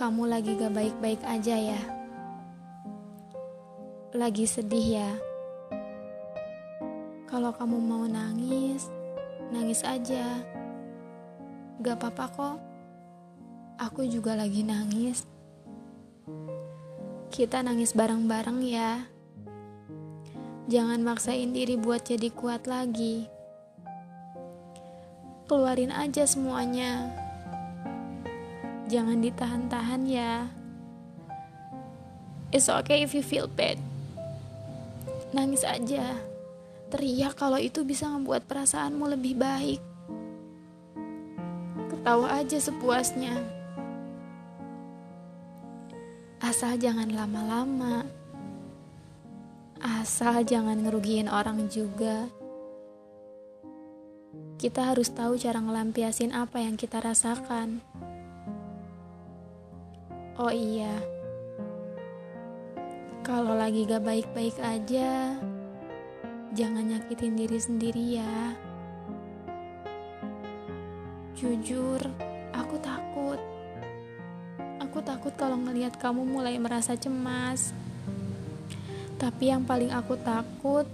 kamu lagi gak baik-baik aja ya. Lagi sedih ya. Kalau kamu mau nangis, nangis aja. Gak apa-apa kok. Aku juga lagi nangis. Kita nangis bareng-bareng ya. Jangan maksain diri buat jadi kuat lagi. Keluarin aja semuanya. Jangan ditahan-tahan ya. It's okay if you feel bad. Nangis aja. Teriak kalau itu bisa membuat perasaanmu lebih baik. Ketawa aja sepuasnya. Asal jangan lama-lama. Asal jangan ngerugiin orang juga. Kita harus tahu cara ngelampiasin apa yang kita rasakan. Oh iya, kalau lagi gak baik-baik aja, jangan nyakitin diri sendiri ya. Jujur, aku takut. Aku takut kalau ngelihat kamu mulai merasa cemas. Tapi yang paling aku takut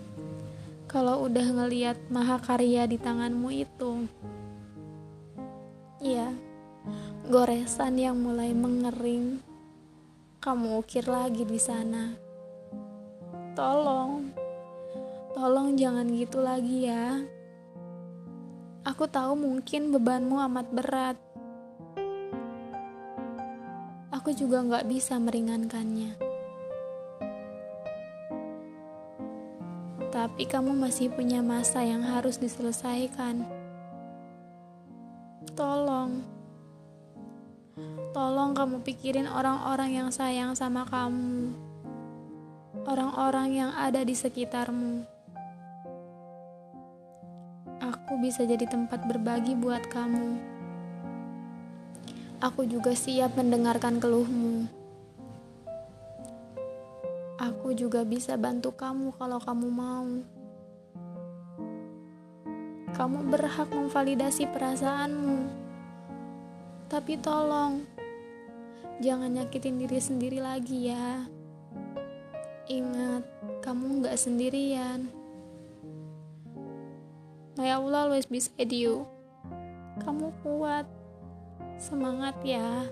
kalau udah ngelihat mahakarya di tanganmu itu. Goresan yang mulai mengering. Kamu ukir lagi di sana. Tolong, tolong jangan gitu lagi ya. Aku tahu mungkin bebanmu amat berat. Aku juga nggak bisa meringankannya. Tapi kamu masih punya masa yang harus diselesaikan. Tolong. Tolong kamu pikirin orang-orang yang sayang sama kamu. Orang-orang yang ada di sekitarmu. Aku bisa jadi tempat berbagi buat kamu. Aku juga siap mendengarkan keluhmu. Aku juga bisa bantu kamu kalau kamu mau. Kamu berhak memvalidasi perasaanmu. Tapi tolong, Jangan nyakitin diri sendiri lagi ya. Ingat, kamu gak sendirian. My Allah always beside you. Kamu kuat. Semangat ya.